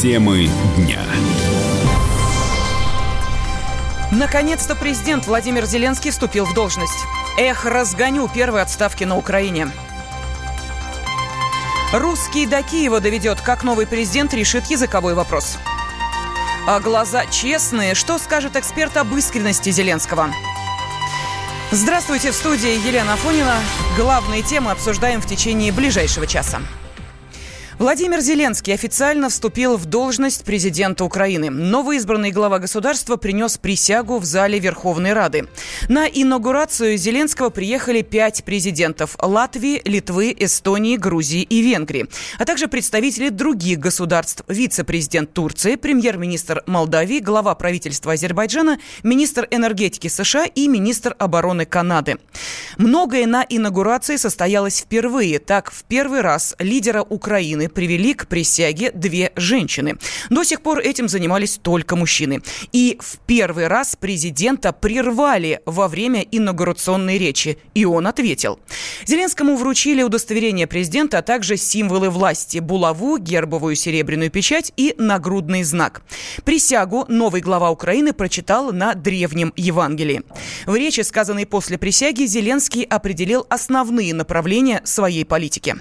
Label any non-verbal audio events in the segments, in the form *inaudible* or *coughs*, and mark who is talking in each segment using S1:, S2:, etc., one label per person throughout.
S1: Темы дня.
S2: Наконец-то президент Владимир Зеленский вступил в должность. Эх, разгоню первые отставки на Украине. Русский до Киева доведет, как новый президент решит языковой вопрос. А глаза честные. Что скажет эксперт об искренности Зеленского? Здравствуйте, в студии Елена Афонина. Главные темы обсуждаем в течение ближайшего часа. Владимир Зеленский официально вступил в должность президента Украины. Новоизбранный глава государства принес присягу в зале Верховной Рады. На инаугурацию Зеленского приехали пять президентов – Латвии, Литвы, Эстонии, Грузии и Венгрии, а также представители других государств – вице-президент Турции, премьер-министр Молдавии, глава правительства Азербайджана, министр энергетики США и министр обороны Канады. Многое на инаугурации состоялось впервые. Так, в первый раз лидера Украины привели к присяге две женщины. До сих пор этим занимались только мужчины. И в первый раз президента прервали во время инаугурационной речи. И он ответил. Зеленскому вручили удостоверение президента, а также символы власти – булаву, гербовую серебряную печать и нагрудный знак. Присягу новый глава Украины прочитал на древнем Евангелии. В речи, сказанной после присяги, Зеленский определил основные направления своей политики.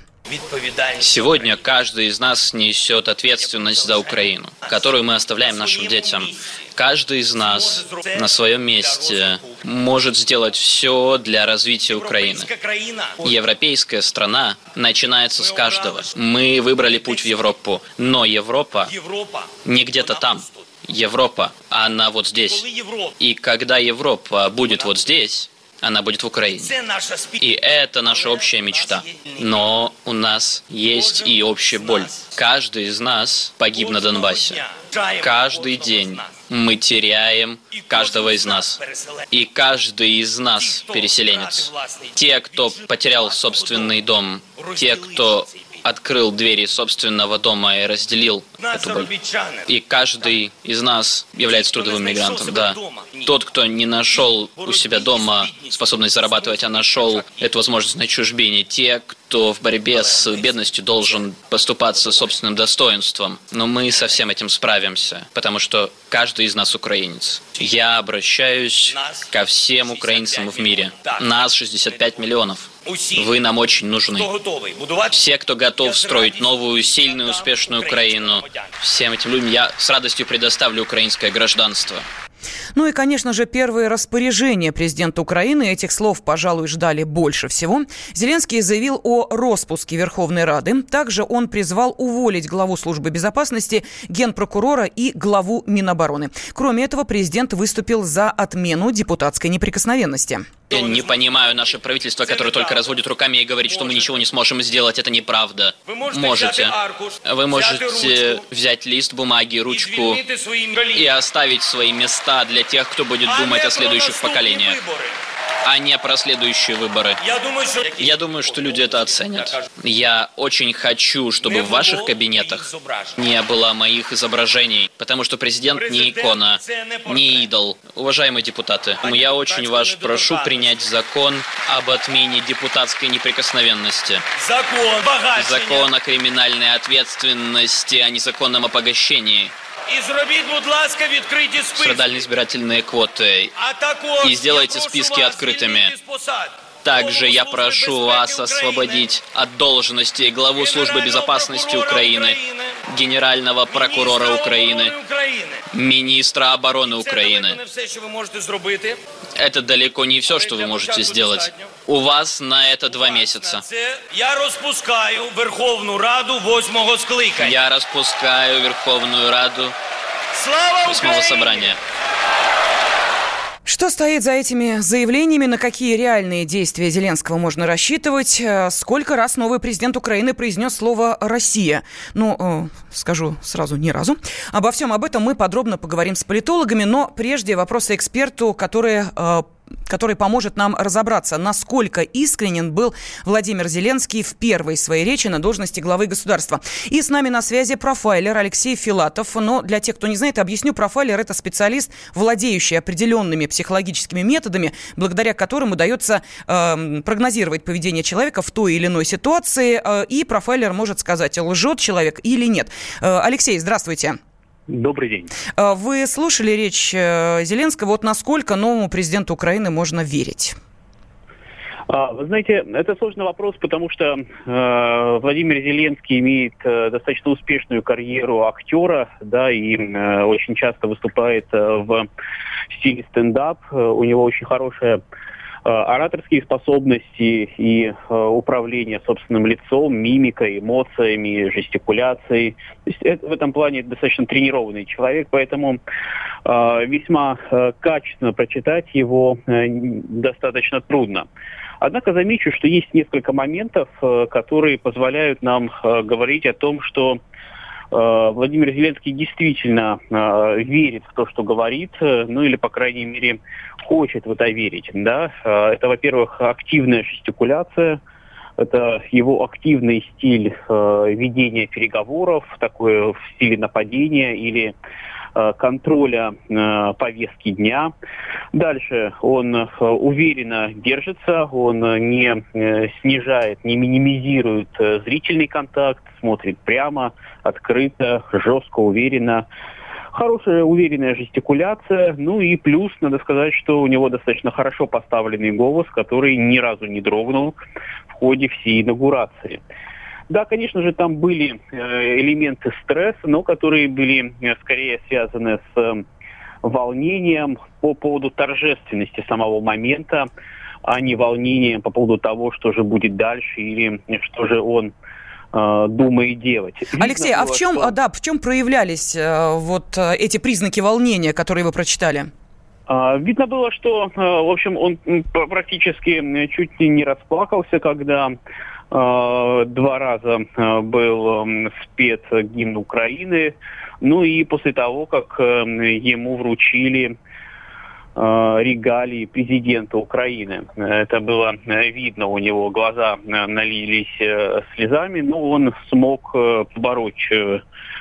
S3: Сегодня каждый из нас несет ответственность за Украину, которую мы оставляем нашим детям. Каждый из нас на своем месте может сделать все для развития Украины. Европейская страна начинается с каждого. Мы выбрали путь в Европу, но Европа не где-то там. Европа, она вот здесь. И когда Европа будет вот здесь, она будет в Украине. И это наша общая мечта. Но у нас есть и общая боль. Каждый из нас погиб на Донбассе. Каждый день мы теряем каждого из нас. И каждый из нас переселенец. Те, кто потерял собственный дом, те, кто открыл двери собственного дома и разделил эту боль. И каждый из нас является трудовым мигрантом, да. Тот, кто не нашел у себя дома способность зарабатывать, а нашел эту возможность на чужбине. Те, кто в борьбе с бедностью должен поступаться собственным достоинством. Но мы со всем этим справимся, потому что каждый из нас украинец. Я обращаюсь ко всем украинцам в мире. Нас 65 миллионов. Вы нам очень нужны. Все, кто готов строить новую, сильную, успешную Украину, всем этим людям я с радостью предоставлю украинское гражданство.
S2: Ну и, конечно же, первые распоряжения президента Украины. Этих слов, пожалуй, ждали больше всего. Зеленский заявил о распуске Верховной Рады. Также он призвал уволить главу службы безопасности, генпрокурора и главу Минобороны. Кроме этого, президент выступил за отмену депутатской неприкосновенности.
S3: Я не понимаю наше правительство, которое только разводит руками и говорит, что мы ничего не сможем сделать. Это неправда. Можете. Вы можете взять лист бумаги, ручку и оставить свои места для тех, кто будет думать о следующих поколениях а не про следующие выборы. Я думаю, что люди это оценят. Я очень хочу, чтобы в ваших кабинетах не было моих изображений, потому что президент не икона, не идол. Уважаемые депутаты, я очень вас прошу принять закон об отмене депутатской неприкосновенности. Закон, закон о криминальной ответственности, о незаконном обогащении. І зробіть, будь ласка, відкриті списки. Страдальные избирательные квоты. И сделайте списки открытыми. Также я прошу вас освободить от должности главу службы безопасности Украины, генерального прокурора Украины, министра обороны Украины. Это далеко не все, что вы можете сделать. У вас на это два месяца. Я распускаю Верховную Раду восьмого скликания. Я распускаю Верховную Раду восьмого собрания.
S2: Что стоит за этими заявлениями, на какие реальные действия Зеленского можно рассчитывать? Э, сколько раз новый президент Украины произнес слово «Россия»? Ну, э, скажу сразу, ни разу. Обо всем об этом мы подробно поговорим с политологами, но прежде вопросы эксперту, которые э, который поможет нам разобраться, насколько искренен был Владимир Зеленский в первой своей речи на должности главы государства. И с нами на связи профайлер Алексей Филатов. Но для тех, кто не знает, объясню, профайлер – это специалист, владеющий определенными психологическими методами, благодаря которым удается э, прогнозировать поведение человека в той или иной ситуации. Э, и профайлер может сказать, лжет человек или нет. Э, Алексей, здравствуйте.
S1: Добрый день.
S2: Э, вы слушали речь э, Зеленского. Вот насколько новому президенту Украины можно верить?
S1: А, вы знаете, это сложный вопрос, потому что э, Владимир Зеленский имеет э, достаточно успешную карьеру актера, да, и э, очень часто выступает э, в стиле стендап. У него очень хорошая Э, ораторские способности и э, управление собственным лицом, мимикой, эмоциями, жестикуляцией. То есть это, в этом плане достаточно тренированный человек, поэтому э, весьма э, качественно прочитать его э, достаточно трудно. Однако замечу, что есть несколько моментов, э, которые позволяют нам э, говорить о том, что Э, Владимир Зеленский действительно э, верит в то, что говорит, э, ну или, по крайней мере, хочет в это верить. Да? Это, во-первых, активная жестикуляция, это его активный стиль ведения переговоров, такой в стиле нападения или Э, контроля э, повестки дня. Дальше он э, уверенно держится, он не снижает, не минимизирует зрительный контакт, смотрит прямо, открыто, жестко, уверенно хорошая уверенная жестикуляция, ну и плюс, надо сказать, что у него достаточно хорошо поставленный голос, который ни разу не дрогнул в ходе всей инаугурации. Да, конечно же, там были э, элементы стресса, но которые были э, скорее связаны с э, волнением по поводу торжественности самого момента, а не волнением по поводу того, что же будет дальше или что же он думает делать.
S2: Видно Алексей, было, а в чем, что... да, в чем проявлялись вот эти признаки волнения, которые вы прочитали?
S1: А, видно было, что, в общем, он практически чуть ли не расплакался, когда Э, два раза э, был эм, спет гимн Украины. Ну и после того, как эм, ему вручили э, регалии президента Украины. Это было видно, у него глаза налились слезами, но он смог побороть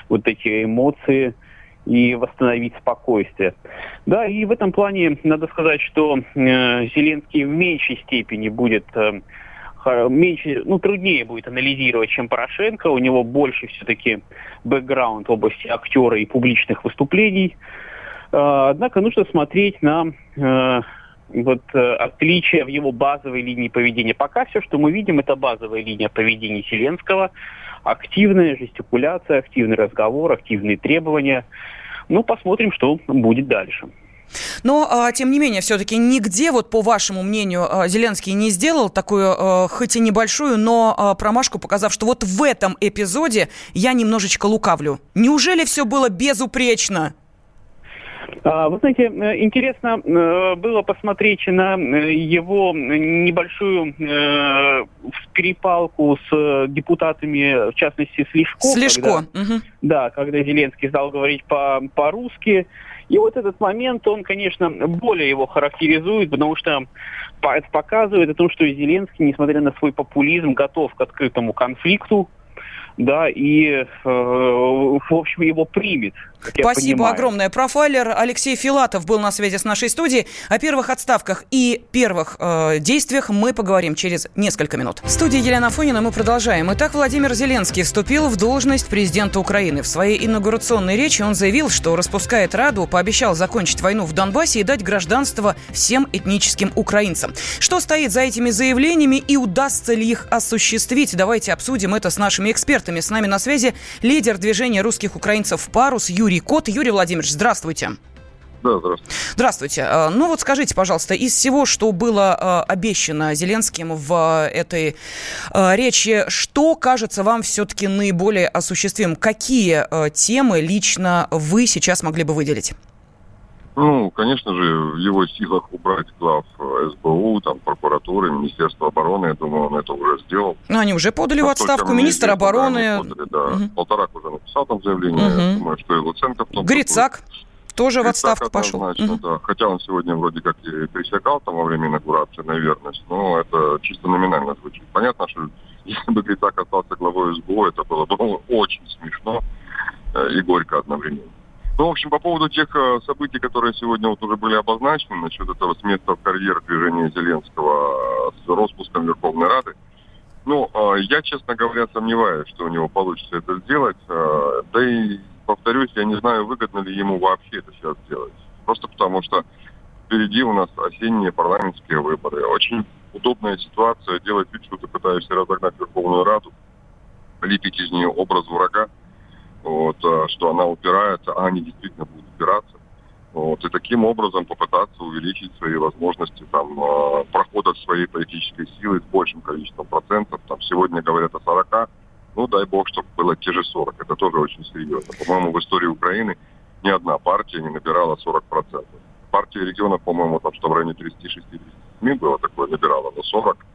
S1: вот эти эмоции и восстановить спокойствие. Да, и в этом плане надо сказать, что Зеленский в меньшей степени будет меньше, ну, труднее будет анализировать, чем Порошенко. У него больше все-таки бэкграунд в области актера и публичных выступлений. А, однако нужно смотреть на э, вот э, отличия в его базовой линии поведения. Пока все, что мы видим, это базовая линия поведения Зеленского. Активная жестикуляция, активный разговор, активные требования. Ну, посмотрим, что будет дальше.
S2: Но, а, тем не менее, все-таки нигде, вот по вашему мнению, а, Зеленский не сделал такую, а, хоть и небольшую, но промашку, показав, что вот в этом эпизоде я немножечко лукавлю. Неужели все было безупречно?
S1: Вы знаете, э, интересно э, было посмотреть на э, его небольшую скрипалку с депутатами, в частности, с Лешко.
S2: С Лешко.
S1: Когда, угу. Да, когда Зеленский стал говорить по- по-русски. И вот этот момент, он, конечно, более его характеризует, потому что это показывает о том, что Зеленский, несмотря на свой популизм, готов к открытому конфликту, да, и, э, в общем, его примет.
S2: Спасибо огромное. Профайлер Алексей Филатов был на связи с нашей студией. О первых отставках и первых э, действиях мы поговорим через несколько минут. В студии Елена Фонина мы продолжаем. Итак, Владимир Зеленский вступил в должность президента Украины. В своей инаугурационной речи он заявил, что распускает Раду, пообещал закончить войну в Донбассе и дать гражданство всем этническим украинцам. Что стоит за этими заявлениями и удастся ли их осуществить? Давайте обсудим это с нашими экспертами. С нами на связи лидер движения русских украинцев «Парус» Юрий Юрий Кот. Юрий Владимирович, здравствуйте.
S4: Да, здравствуйте.
S2: Здравствуйте. А, ну вот скажите, пожалуйста, из всего, что было а, обещано Зеленским в а, этой речи, что кажется вам все-таки наиболее осуществимым? Какие темы лично вы сейчас могли бы выделить?
S4: Ну, конечно же, в его силах убрать глав СБУ, там, прокуратуры, Министерства обороны. Я думаю, он это уже сделал.
S2: Ну, они уже подали в отставку. Министр обороны.
S4: Подали, да. Угу. Полторак уже написал там заявление. Угу. Я думаю, что и Луценко в том
S2: Грицак. тоже в отставку пошел.
S4: Угу. Да. Хотя он сегодня вроде как и присягал там во время инаугурации на верность, но это чисто номинально звучит. Понятно, что *laughs* если бы Грицак остался главой СБУ, это было бы *laughs* очень смешно э, и горько одновременно. Ну, в общем, по поводу тех э, событий, которые сегодня вот уже были обозначены, насчет этого с места в карьер движения Зеленского с распуском Верховной Рады, ну, я, честно говоря, сомневаюсь, что у него получится это сделать. Да и повторюсь, я не знаю, выгодно ли ему вообще это сейчас делать. Просто потому что впереди у нас осенние парламентские выборы. Очень удобная ситуация делать вид, что ты пытаешься разогнать Верховную Раду, лепить из нее образ врага, вот, а, что она упирается, а они действительно будут упираться. Вот, и таким образом попытаться увеличить свои возможности там, а, прохода своей политической силы с большим количеством процентов. Там, сегодня говорят о 40, ну, дай бог, чтобы было те же 40. Это тоже очень серьезно. По-моему, в истории Украины ни одна партия не набирала 40%. Партия регионов, по-моему, там что в районе 36-37 было такое, набирала, но 40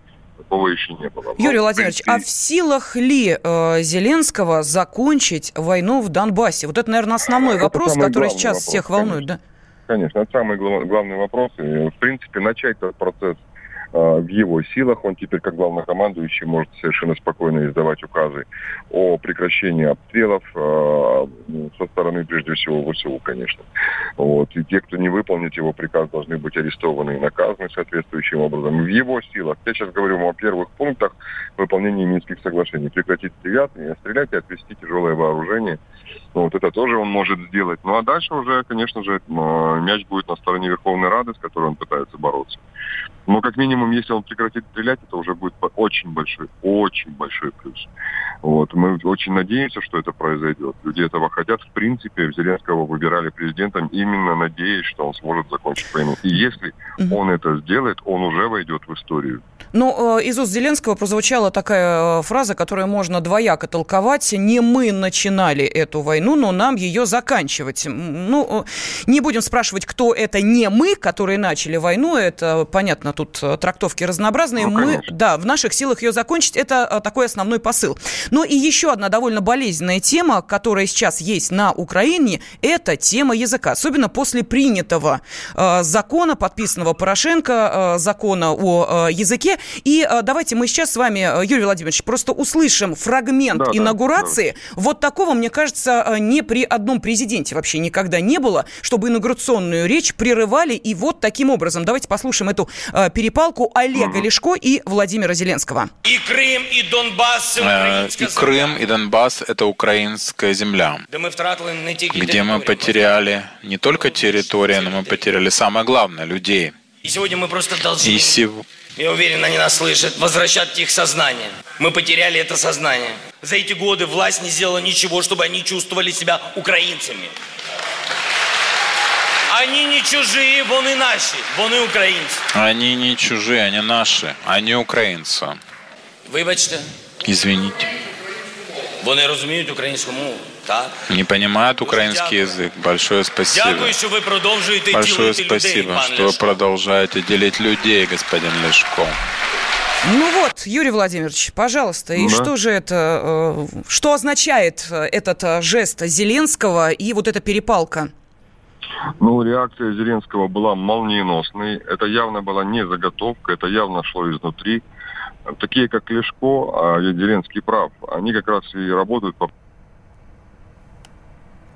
S4: такого еще не было.
S2: Юрий но, Владимирович, принципе... а в силах ли э, Зеленского закончить войну в Донбассе? Вот это, наверное, основной это вопрос, который сейчас вопрос, всех волнует,
S4: конечно. да? Конечно, это самый главный вопрос. И, в принципе, начать этот процесс в его силах. Он теперь, как главнокомандующий, может совершенно спокойно издавать указы о прекращении обстрелов э, ну, со стороны, прежде всего, ВСУ, конечно. Вот. И те, кто не выполнит его приказ, должны быть арестованы и наказаны соответствующим образом. В его силах, я сейчас говорю о первых пунктах выполнения Минских соглашений. Прекратить стрелять, стрелять и отвести тяжелое вооружение. Вот это тоже он может сделать. Ну а дальше уже, конечно же, мяч будет на стороне Верховной Рады, с которой он пытается бороться. Но как минимум, если он прекратит стрелять, это уже будет очень большой, очень большой плюс. Вот. Мы очень надеемся, что это произойдет. Люди этого хотят. В принципе, Зеленского выбирали президентом именно надеясь, что он сможет закончить войну. И если он это сделает, он уже войдет в историю.
S2: Ну, э, из уст Зеленского прозвучала такая э, фраза, которую можно двояко толковать. Не мы начинали эту войну, но нам ее заканчивать. Ну, э, не будем спрашивать, кто это не мы, которые начали войну. Это, понятно, тут трактовки разнообразные. Ну, мы, да, в наших силах ее закончить. Это такой основной посыл. Но и еще одна довольно болезненная тема, которая сейчас есть на Украине, это тема языка. Особенно после принятого э, закона, подписанного Порошенко, э, закона о э, языке. И э, давайте мы сейчас с вами, э, Юрий Владимирович, просто услышим фрагмент да, инаугурации. Да, да. Вот такого, мне кажется, э, не при одном президенте вообще никогда не было, чтобы инаугурационную речь прерывали и вот таким образом. Давайте послушаем эту э, перепалку Олега угу. Лешко и Владимира Зеленского.
S5: И Крым, и Донбасс,
S6: э, и Крым, и Донбасс – это украинская земля, где мы потеряли не только территорию, но мы потеряли самое главное – людей.
S5: И сегодня мы просто должны, и сев... я уверен, они нас слышат, возвращать их сознание. Мы потеряли это сознание. За эти годы власть не сделала ничего, чтобы они чувствовали себя украинцами. Они не чужие, вон и наши, вон и украинцы.
S6: Они не чужие, они наши, они украинцы.
S5: Вибачте.
S6: Извините.
S5: Вони розуміють українську мову.
S6: Не понимают украинский язык. Большое спасибо. Большое спасибо, что вы продолжаете делить людей, господин Лешко.
S2: Ну вот, Юрий Владимирович, пожалуйста, и да. что же это, э, что означает э, этот э, жест Зеленского и вот эта перепалка?
S4: Ну, реакция Зеленского была молниеносной. Это явно была не заготовка, это явно шло изнутри такие как Лешко, а Зеленский прав, они как раз и работают по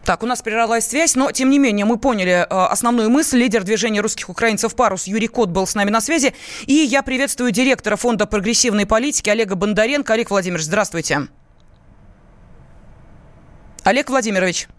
S2: так, у нас прервалась связь, но, тем не менее, мы поняли э, основную мысль. Лидер движения русских украинцев «Парус» Юрий Кот был с нами на связи. И я приветствую директора Фонда прогрессивной политики Олега Бондаренко. Олег Владимирович, здравствуйте. Олег Владимирович.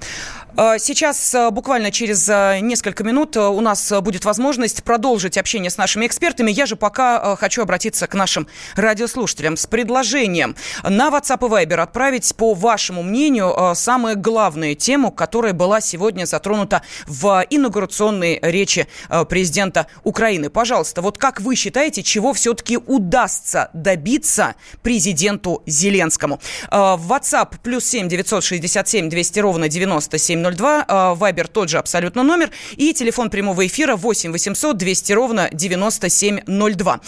S2: Э, сейчас э, буквально через э, несколько минут у нас будет возможность продолжить общение с нашими экспертами. Я же пока хочу обратиться к нашим радиослушателям с предложением на WhatsApp и Viber отправить, по вашему мнению, самую главную тему, которая была сегодня затронута в инаугурационной речи президента Украины. Пожалуйста, вот как вы считаете, чего все-таки удастся добиться президенту Зеленскому? В WhatsApp плюс 7 967 200 ровно 97 9702. Вайбер тот же абсолютно номер. И телефон прямого эфира 8 800 200 ровно 9702.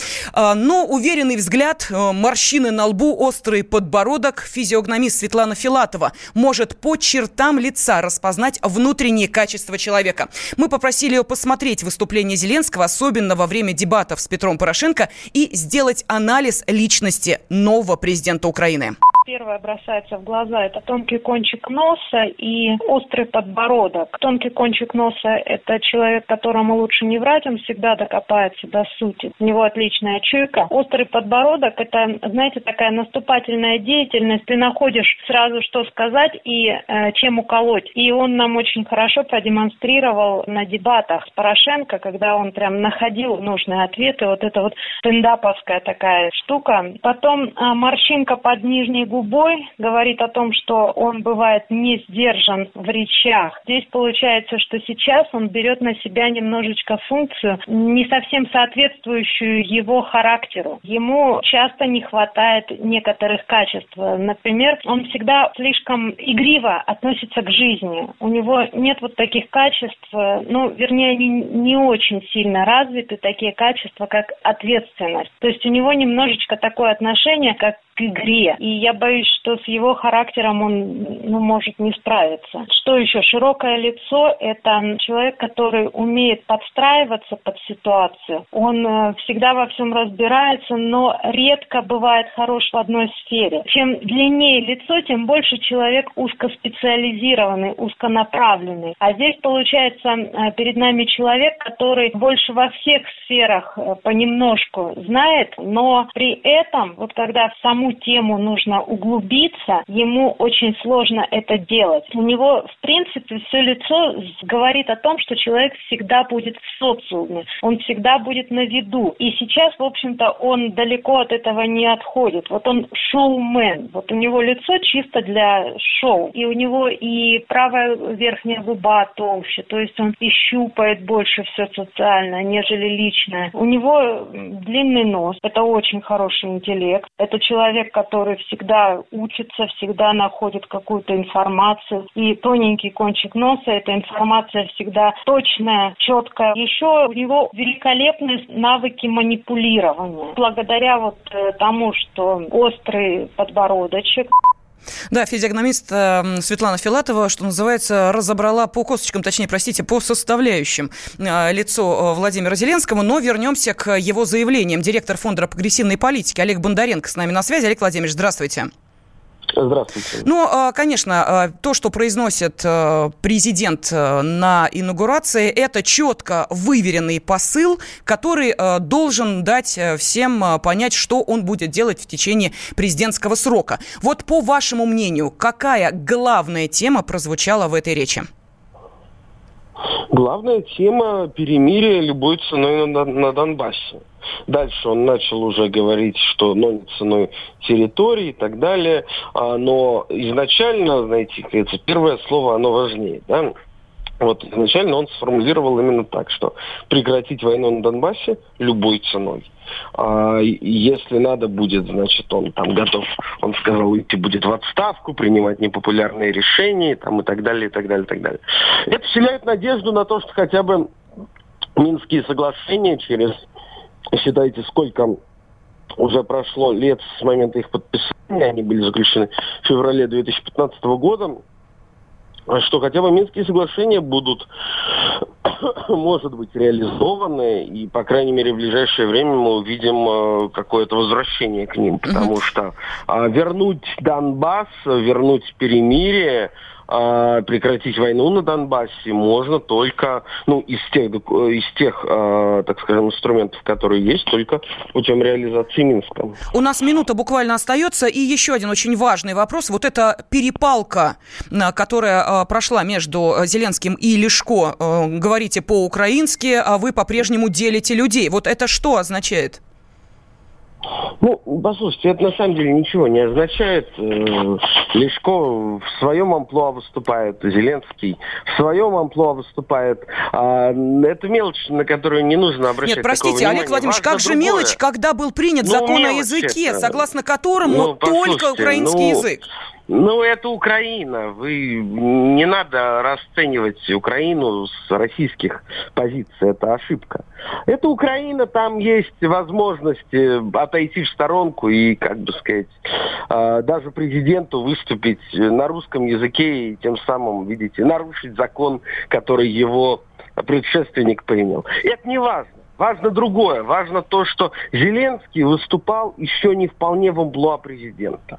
S2: Но уверенный взгляд, морщины на лбу, острый подбородок. Физиогномист Светлана Филатова может по чертам лица распознать внутренние качества человека. Мы попросили ее посмотреть выступление Зеленского, особенно во время дебатов с Петром Порошенко, и сделать анализ личности нового президента Украины.
S7: Первое бросается в глаза – это тонкий кончик носа и острый подбородок. Тонкий кончик носа – это человек, которому лучше не врать, он всегда докопается до сути. У него отличная чуйка. Острый подбородок – это, знаете, такая наступательная деятельность. Ты находишь сразу, что сказать и э, чем уколоть. И он нам очень хорошо продемонстрировал на дебатах с Порошенко, когда он прям находил нужные ответы. Вот это вот стендаповская такая штука. Потом э, морщинка под нижней губой губой говорит о том, что он бывает не сдержан в речах. Здесь получается, что сейчас он берет на себя немножечко функцию, не совсем соответствующую его характеру. Ему часто не хватает некоторых качеств. Например, он всегда слишком игриво относится к жизни. У него нет вот таких качеств, ну, вернее, они не очень сильно развиты, такие качества, как ответственность. То есть у него немножечко такое отношение, как к игре. И я боюсь, что с его характером он ну, может не справиться. Что еще? Широкое лицо – это человек, который умеет подстраиваться под ситуацию. Он э, всегда во всем разбирается, но редко бывает хорош в одной сфере. Чем длиннее лицо, тем больше человек узкоспециализированный, узконаправленный. А здесь, получается, э, перед нами человек, который больше во всех сферах э, понемножку знает, но при этом, вот когда в саму тему нужно углубиться, ему очень сложно это делать. У него, в принципе, все лицо говорит о том, что человек всегда будет в социуме, он всегда будет на виду. И сейчас, в общем-то, он далеко от этого не отходит. Вот он шоумен, вот у него лицо чисто для шоу, и у него и правая верхняя губа толще, то есть он и щупает больше все социальное, нежели личное. У него длинный нос, это очень хороший интеллект, это человек, человек, который всегда учится, всегда находит какую-то информацию. И тоненький кончик носа, эта информация всегда точная, четкая. Еще у него великолепные навыки манипулирования. Благодаря вот э, тому, что острый подбородочек,
S2: да, физиогномист э, Светлана Филатова, что называется, разобрала по косточкам, точнее, простите, по составляющим э, лицо э, Владимира Зеленского. Но вернемся к его заявлениям. Директор Фонда прогрессивной политики Олег Бондаренко с нами на связи. Олег Владимирович, здравствуйте.
S8: Здравствуйте.
S2: Ну, а, конечно, а, то, что произносит а, президент на инаугурации, это четко выверенный посыл, который должен дать всем понять, что он будет делать в течение президентского срока. Вот по вашему мнению, какая главная тема прозвучала в этой речи?
S8: Главная тема перемирия любой ценой на, на Донбассе. Дальше он начал уже говорить, что но ценой территории и так далее. А, но изначально, знаете, первое слово, оно важнее. Да? Вот изначально он сформулировал именно так, что прекратить войну на Донбассе любой ценой. А, если надо будет, значит, он там готов, он сказал, идти будет в отставку, принимать непопулярные решения там, и так далее, и так далее, и так далее. Это вселяет надежду на то, что хотя бы Минские соглашения через, считайте, сколько уже прошло лет с момента их подписания, они были заключены в феврале 2015 года, что хотя бы Минские соглашения будут, *coughs* может быть, реализованы, и, по крайней мере, в ближайшее время мы увидим э, какое-то возвращение к ним, потому что э, вернуть Донбасс, вернуть перемирие, э, прекратить войну на Донбассе можно только, ну, из тех, из тех, э, так скажем, инструментов, которые есть, только путем реализации Минска.
S2: У нас минута буквально остается, и еще один очень важный вопрос. Вот эта перепалка, которая э, прошла между Зеленским и Лешко, э, говорите по-украински, а вы по-прежнему делите людей. Вот это что означает?
S8: Ну, послушайте, это на самом деле ничего не означает. Э, Лешко в своем амплуа выступает, Зеленский в своем амплуа выступает. А, это мелочь, на которую не нужно обращать
S2: Нет, простите, Олег Владимирович, Важно как же другое. мелочь, когда был принят ну, закон о языке, это. согласно которому ну, только украинский ну, язык?
S8: Ну, это Украина. Вы не надо расценивать Украину с российских позиций. Это ошибка. Это Украина, там есть возможности отойти в сторонку и, как бы сказать, а, даже президенту выступить на русском языке и тем самым, видите, нарушить закон, который его предшественник принял. Это не важно. Важно другое. Важно то, что Зеленский выступал еще не вполне в амплуа президента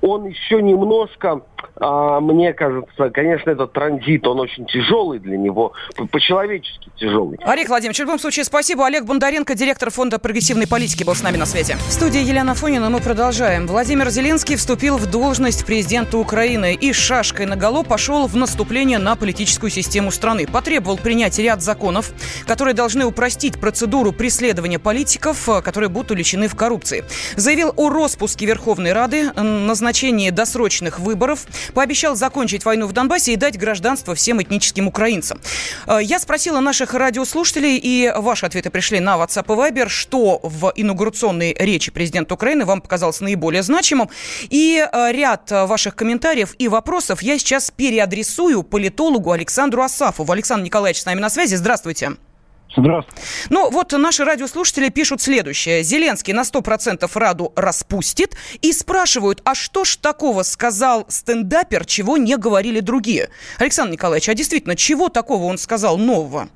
S8: он еще немножко, а, мне кажется, конечно, этот транзит, он очень тяжелый для него, по-человечески тяжелый.
S2: Олег Владимирович, в любом случае, спасибо. Олег Бондаренко, директор фонда прогрессивной политики, был с нами на связи. В студии Елена Фонина мы продолжаем. Владимир Зеленский вступил в должность президента Украины и шашкой на голову пошел в наступление на политическую систему страны. Потребовал принять ряд законов, которые должны упростить процедуру преследования политиков, которые будут уличены в коррупции. Заявил о распуске Верховной Рады, назначении досрочных выборов, пообещал закончить войну в Донбассе и дать гражданство всем этническим украинцам. Э, я спросила наших радиослушателей, и ваши ответы пришли на WhatsApp и Viber, что в инаугурационной речи президента Украины вам показалось наиболее значимым. И э, ряд ваших комментариев и вопросов я сейчас переадресую политологу Александру Асафову. Александр Николаевич с нами на связи. Здравствуйте.
S9: Здравствуйте.
S2: Ну, вот наши радиослушатели пишут следующее. Зеленский на 100% Раду распустит и спрашивают, а что ж такого сказал стендапер, чего не говорили другие? Александр Николаевич, а действительно, чего такого он сказал нового?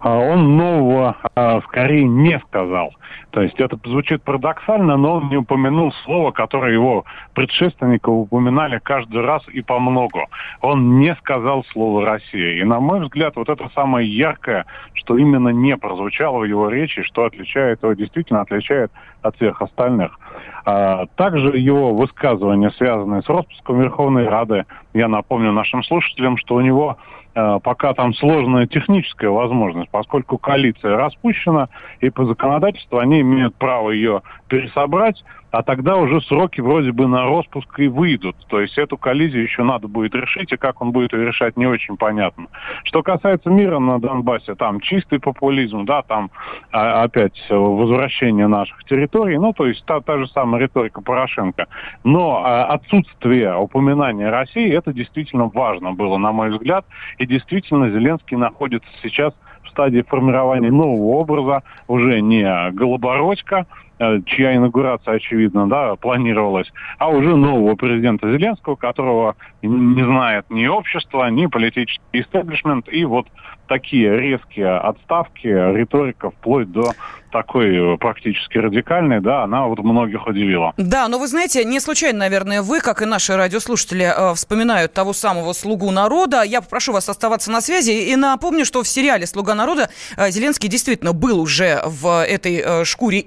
S9: А он нового а, скорее не сказал. То есть это звучит парадоксально, но он не упомянул слово, которое его предшественники упоминали каждый раз и по многу. Он не сказал слово «Россия». И, на мой взгляд, вот это самое яркое, что именно не прозвучало в его речи, что отличает его, действительно отличает от всех остальных. А, также его высказывания, связанные с распуском Верховной Рады, я напомню нашим слушателям, что у него пока там сложная техническая возможность, поскольку коалиция распущена, и по законодательству они имеют право ее пересобрать, а тогда уже сроки вроде бы на распуск и выйдут. То есть эту коллизию еще надо будет решить, и как он будет ее решать, не очень понятно. Что касается мира на Донбассе, там чистый популизм, да, там а, опять возвращение наших территорий, ну, то есть та, та же самая риторика Порошенко. Но а, отсутствие упоминания России, это действительно важно было, на мой взгляд, и действительно Зеленский находится сейчас в стадии формирования нового образа, уже не Голобородько, Э, чья инаугурация, очевидно, да, планировалась, а уже нового президента Зеленского, которого не знает ни общество, ни политический истеблишмент, и вот такие резкие отставки, риторика вплоть до такой практически радикальной, да, она вот многих удивила.
S2: Да, но вы знаете, не случайно, наверное, вы, как и наши радиослушатели, э, вспоминают того самого «Слугу народа». Я попрошу вас оставаться на связи и напомню, что в сериале «Слуга народа» э, Зеленский действительно был уже в этой э, шкуре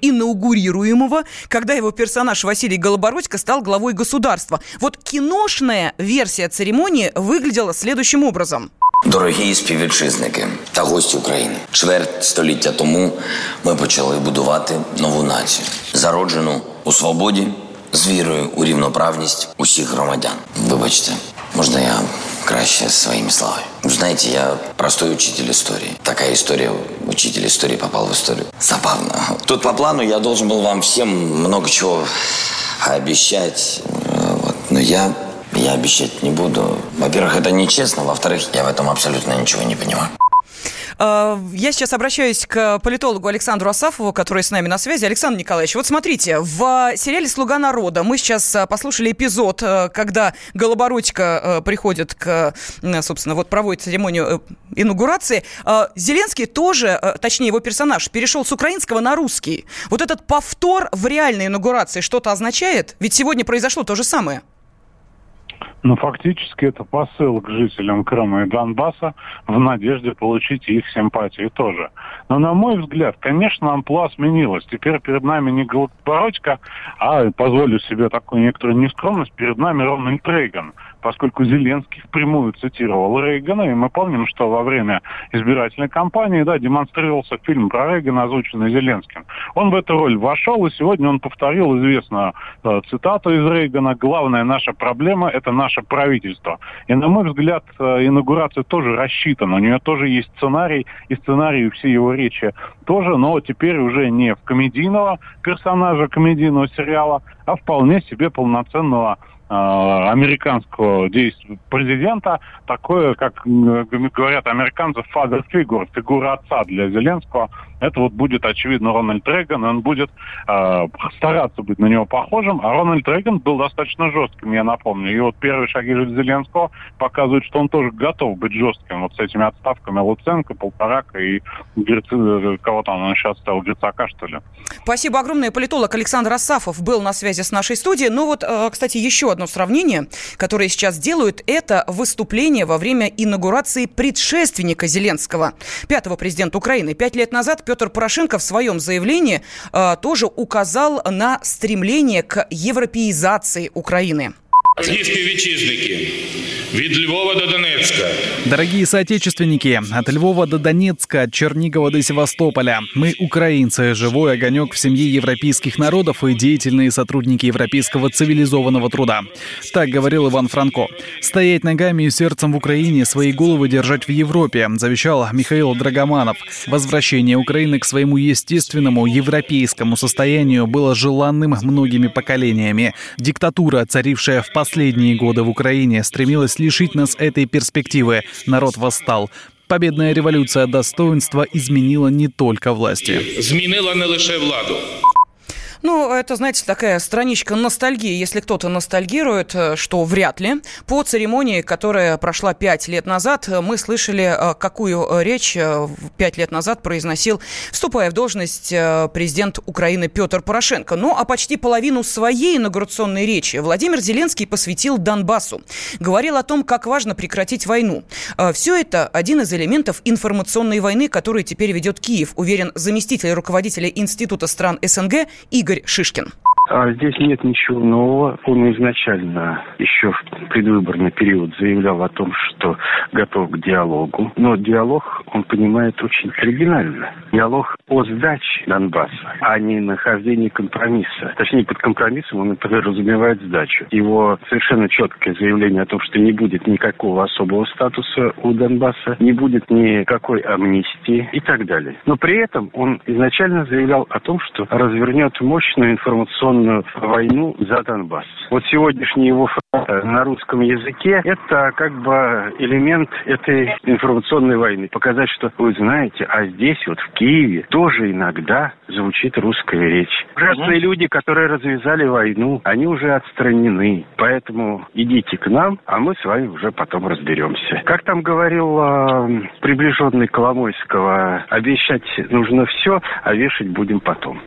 S2: инаугурируемого, когда его персонаж Василий Голобородько стал главой государства. Вот киношная версия церемонии выглядела следующим образом.
S10: Дорогі співвітчизники та гості України, чверть століття тому ми почали будувати нову націю, зароджену у свободі, з вірою у рівноправність усіх громадян. Вибачте, можна я краще своими словами. Знаете, я простой учитель истории. Такая история, учитель истории попал в историю. Забавно. Тут по плану я должен был вам всем много чего обещать. Вот. Но я я обещать не буду. Во-первых, это нечестно. Во-вторых, я в этом абсолютно ничего не понимаю.
S2: А, я сейчас обращаюсь к политологу Александру Асафову, который с нами на связи. Александр Николаевич, вот смотрите, в сериале «Слуга народа» мы сейчас а, послушали эпизод, а, когда Голобородько приходит к, собственно, вот проводит церемонию э, инаугурации. Зеленский тоже, точнее его персонаж, перешел с украинского на русский. Вот этот повтор в реальной инаугурации что-то означает? Ведь сегодня произошло то же самое.
S9: Но фактически это посыл к жителям Крыма и Донбасса в надежде получить их симпатии тоже. Но, на мой взгляд, конечно, амплуа сменилась. Теперь перед нами не Голобородько, а, позволю себе такую некоторую нескромность, перед нами Рональд Рейган поскольку Зеленский впрямую цитировал Рейгана, и мы помним, что во время избирательной кампании да, демонстрировался фильм про Рейгана, озвученный Зеленским. Он в эту роль вошел, и сегодня он повторил известную э, цитату из Рейгана «Главная наша проблема – это наше правительство». И, на мой взгляд, э, инаугурация тоже рассчитана. У нее тоже есть сценарий, и сценарий все его речи тоже, но теперь уже не в комедийного персонажа комедийного сериала, а вполне себе полноценного американского действия президента такое, как говорят американцы, father figure, фигура отца для Зеленского. Это вот будет, очевидно, Рональд Рейган, он будет э, стараться быть на него похожим, а Рональд Рейган был достаточно жестким, я напомню. И вот первые шаги Зеленского показывают, что он тоже готов быть жестким вот с этими отставками Луценко, Полторака и кого там он сейчас стал, Грицака, что ли.
S2: Спасибо огромное. Политолог Александр Асафов был на связи с нашей студией. Ну вот, э, кстати, еще одно сравнение, которое сейчас делают, это выступление во время инаугурации предшественника Зеленского, пятого президента Украины. Пять лет назад Петр Порошенко в своем заявлении э, тоже указал на стремление к европеизации Украины.
S11: Дорогі співвітчизники, від Львова до Донецка.
S12: Дорогие соотечественники, от Львова до Донецка, от Чернигова до Севастополя. Мы украинцы, живой огонек в семье европейских народов и деятельные сотрудники европейского цивилизованного труда. Так говорил Иван Франко. Стоять ногами и сердцем в Украине, свои головы держать в Европе, завещал Михаил Драгоманов. Возвращение Украины к своему естественному европейскому состоянию было желанным многими поколениями. Диктатура, царившая в последние годы в Украине стремилась лишить нас этой перспективы. Народ восстал. Победная революция достоинства изменила не только власти.
S11: Змінила не лише владу.
S2: Ну, это, знаете, такая страничка ностальгии. Если кто-то ностальгирует, э, что вряд ли. По церемонии, которая прошла пять лет назад, э, мы слышали, э, какую речь пять лет назад произносил, вступая в должность президент Украины Петр Порошенко. Ну, а почти половину своей инаугурационной речи Владимир Зеленский посвятил Донбассу. Говорил о том, как важно прекратить войну. Все это один из элементов информационной войны, которую теперь ведет Киев, уверен заместитель руководителя Института стран СНГ Игорь Игорь Шишкин.
S13: А здесь нет ничего нового. Он изначально еще в предвыборный период заявлял о том, что готов к диалогу. Но диалог он понимает очень оригинально. Диалог о сдаче Донбасса, а не нахождении компромисса. Точнее, под компромиссом он подразумевает сдачу. Его совершенно четкое заявление о том, что не будет никакого особого статуса у Донбасса, не будет никакой амнистии и так далее. Но при этом он изначально заявлял о том, что развернет мощную информационную информационную войну за Донбасс. Вот сегодняшний его фраза на русском языке – это как бы элемент этой информационной войны. Показать, что вы знаете, а здесь вот в Киеве тоже иногда звучит русская речь. Ужасные люди, которые развязали войну, они уже отстранены. Поэтому идите к нам, а мы с вами уже потом разберемся. Как там говорил э, приближенный Коломойского, обещать нужно все, а вешать будем потом.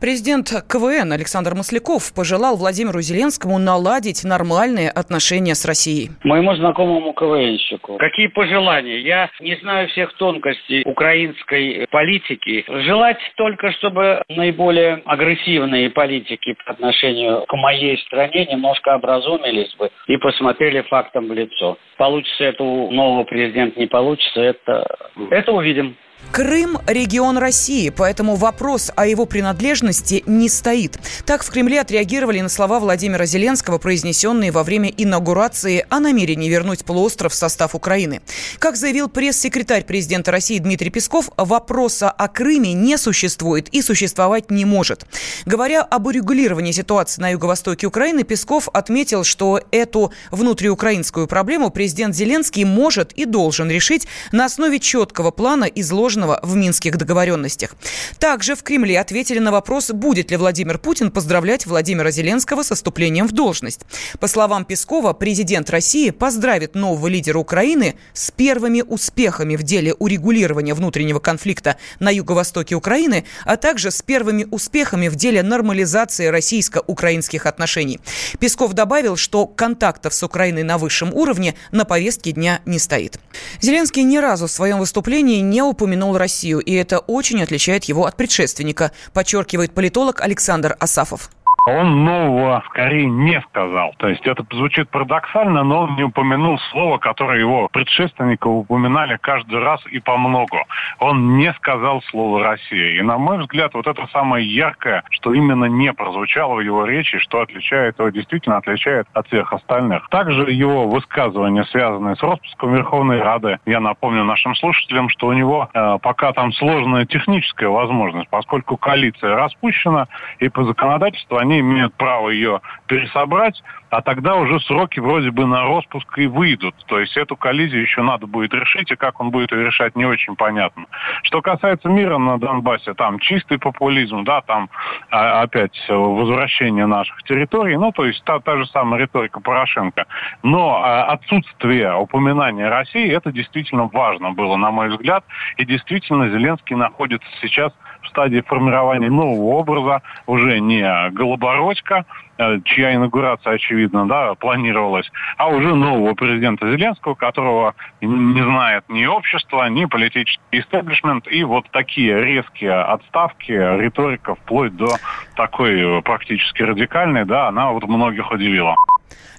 S2: Президент КВН Александр Масляков пожелал Владимиру Зеленскому наладить нормальные отношения с Россией.
S14: Моему знакомому КВНщику. Какие пожелания? Я не знаю всех тонкостей украинской политики. Желать только, чтобы наиболее агрессивные политики по отношению к моей стране немножко образумились бы и посмотрели фактом в лицо. Получится это у нового президента, не получится, это, это увидим.
S2: Крым – регион России, поэтому вопрос о его принадлежности не стоит. Так в Кремле отреагировали на слова Владимира Зеленского, произнесенные во время инаугурации о намерении вернуть полуостров в состав Украины. Как заявил пресс-секретарь президента России Дмитрий Песков, вопроса о Крыме не существует и существовать не может. Говоря об урегулировании ситуации на юго-востоке Украины, Песков отметил, что эту внутриукраинскую проблему президент Зеленский может и должен решить на основе четкого плана, изложенного изложенного в минских договоренностях. Также в Кремле ответили на вопрос, будет ли Владимир Путин поздравлять Владимира Зеленского со вступлением в должность. По словам Пескова, президент России поздравит нового лидера Украины с первыми успехами в деле урегулирования внутреннего конфликта на юго-востоке Украины, а также с первыми успехами в деле нормализации российско-украинских отношений. Песков добавил, что контактов с Украиной на высшем уровне на повестке дня не стоит. Зеленский ни разу в своем выступлении не упомянул упомянул Россию, и это очень отличает его от предшественника, подчеркивает политолог Александр Асафов.
S9: Он нового скорее не сказал. То есть это звучит парадоксально, но он не упомянул слово, которое его предшественники упоминали каждый раз и по многу. Он не сказал слово «Россия». И, на мой взгляд, вот это самое яркое, что именно не прозвучало в его речи, что отличает его, действительно отличает от всех остальных. Также его высказывания, связанные с распуском Верховной Рады, я напомню нашим слушателям, что у него э, пока там сложная техническая возможность, поскольку коалиция распущена, и по законодательству они они имеют право ее пересобрать, а тогда уже сроки вроде бы на распуск и выйдут. То есть эту коллизию еще надо будет решить, и как он будет ее решать, не очень понятно. Что касается мира на Донбассе, там чистый популизм, да, там а, опять возвращение наших территорий, ну, то есть та, та же самая риторика Порошенко. Но а, отсутствие упоминания России, это действительно важно было, на мой взгляд, и действительно Зеленский находится сейчас в стадии формирования нового образа, уже не голобородька, Э, чья инаугурация, очевидно, да, планировалась, а уже нового президента Зеленского, которого не знает ни общество, ни политический истеблишмент, и вот такие резкие отставки, риторика вплоть до такой практически радикальной, да, она вот многих удивила.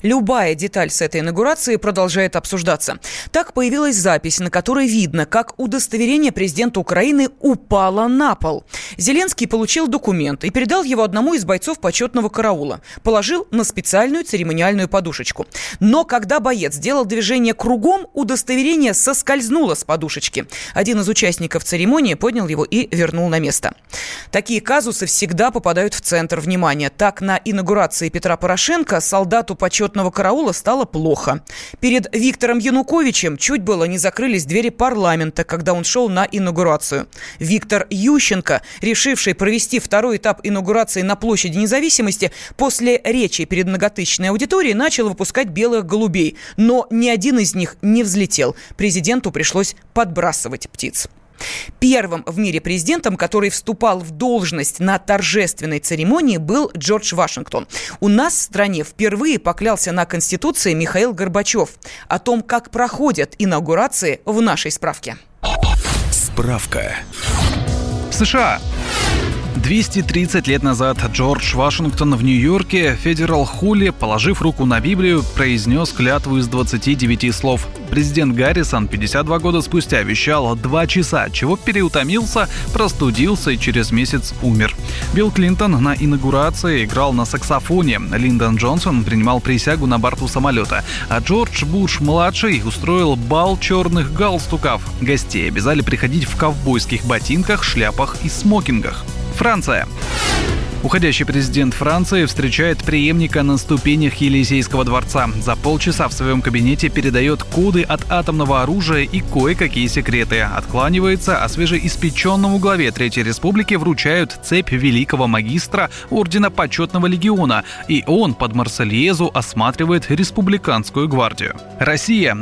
S2: Любая деталь с этой инаугурации продолжает обсуждаться. Так появилась запись, на которой видно, как удостоверение президента Украины упало на пол. Зеленский получил документ и передал его одному из бойцов почетного караула. Положил на специальную церемониальную подушечку. Но когда боец сделал движение кругом, удостоверение соскользнуло с подушечки. Один из участников церемонии поднял его и вернул на место. Такие казусы всегда попадают в центр внимания. Так, на инаугурации Петра Порошенко солдату почетного караула стало плохо. Перед Виктором Януковичем чуть было не закрылись двери парламента, когда он шел на инаугурацию. Виктор Ющенко, решивший провести второй этап инаугурации на площади независимости, после речи перед многотысячной аудиторией начал выпускать белых голубей. Но ни один из них не взлетел. Президенту пришлось подбрасывать птиц. Первым в мире президентом, который вступал в должность на торжественной церемонии, был Джордж Вашингтон. У нас в стране впервые поклялся на Конституции Михаил Горбачев. О том, как проходят инаугурации в нашей справке.
S12: Справка. США 230 лет назад Джордж Вашингтон в Нью-Йорке, Федерал Хули, положив руку на Библию, произнес клятву из 29 слов. Президент Гаррисон 52 года спустя вещал два часа, чего переутомился, простудился и через месяц умер. Билл Клинтон на инаугурации играл на саксофоне. Линдон Джонсон принимал присягу на борту самолета. А Джордж Буш-младший устроил бал черных галстуков. Гостей обязали приходить в ковбойских ботинках, шляпах и смокингах. Франция. Уходящий президент Франции встречает преемника на ступенях Елисейского дворца. За полчаса в своем кабинете передает коды от атомного оружия и кое-какие секреты. Откланивается, а свежеиспеченному главе Третьей Республики вручают цепь великого магистра Ордена Почетного Легиона. И он под Марсельезу осматривает республиканскую гвардию. Россия.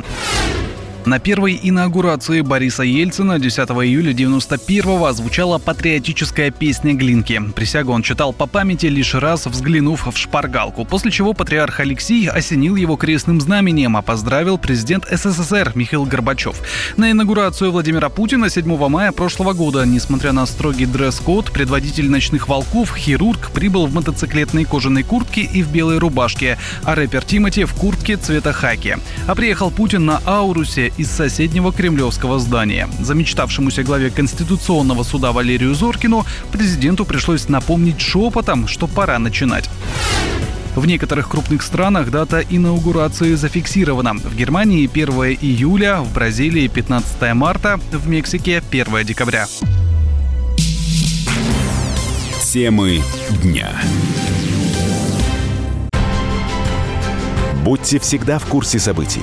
S12: На первой инаугурации Бориса Ельцина 10 июля 91-го звучала патриотическая песня Глинки. Присягу он читал по памяти лишь раз, взглянув в шпаргалку, после чего патриарх Алексей осенил его крестным знаменем, а поздравил президент СССР Михаил Горбачев. На инаугурацию Владимира Путина 7 мая прошлого года, несмотря на строгий дресс-код, предводитель ночных волков, хирург, прибыл в мотоциклетной кожаной куртке и в белой рубашке, а рэпер Тимати в куртке цвета хаки. А приехал Путин на Аурусе из соседнего кремлевского здания. Замечтавшемуся главе Конституционного суда Валерию Зоркину президенту пришлось напомнить шепотом, что пора начинать. В некоторых крупных странах дата инаугурации зафиксирована. В Германии 1 июля, в Бразилии 15 марта, в Мексике 1 декабря.
S15: Темы дня. Будьте всегда в курсе событий.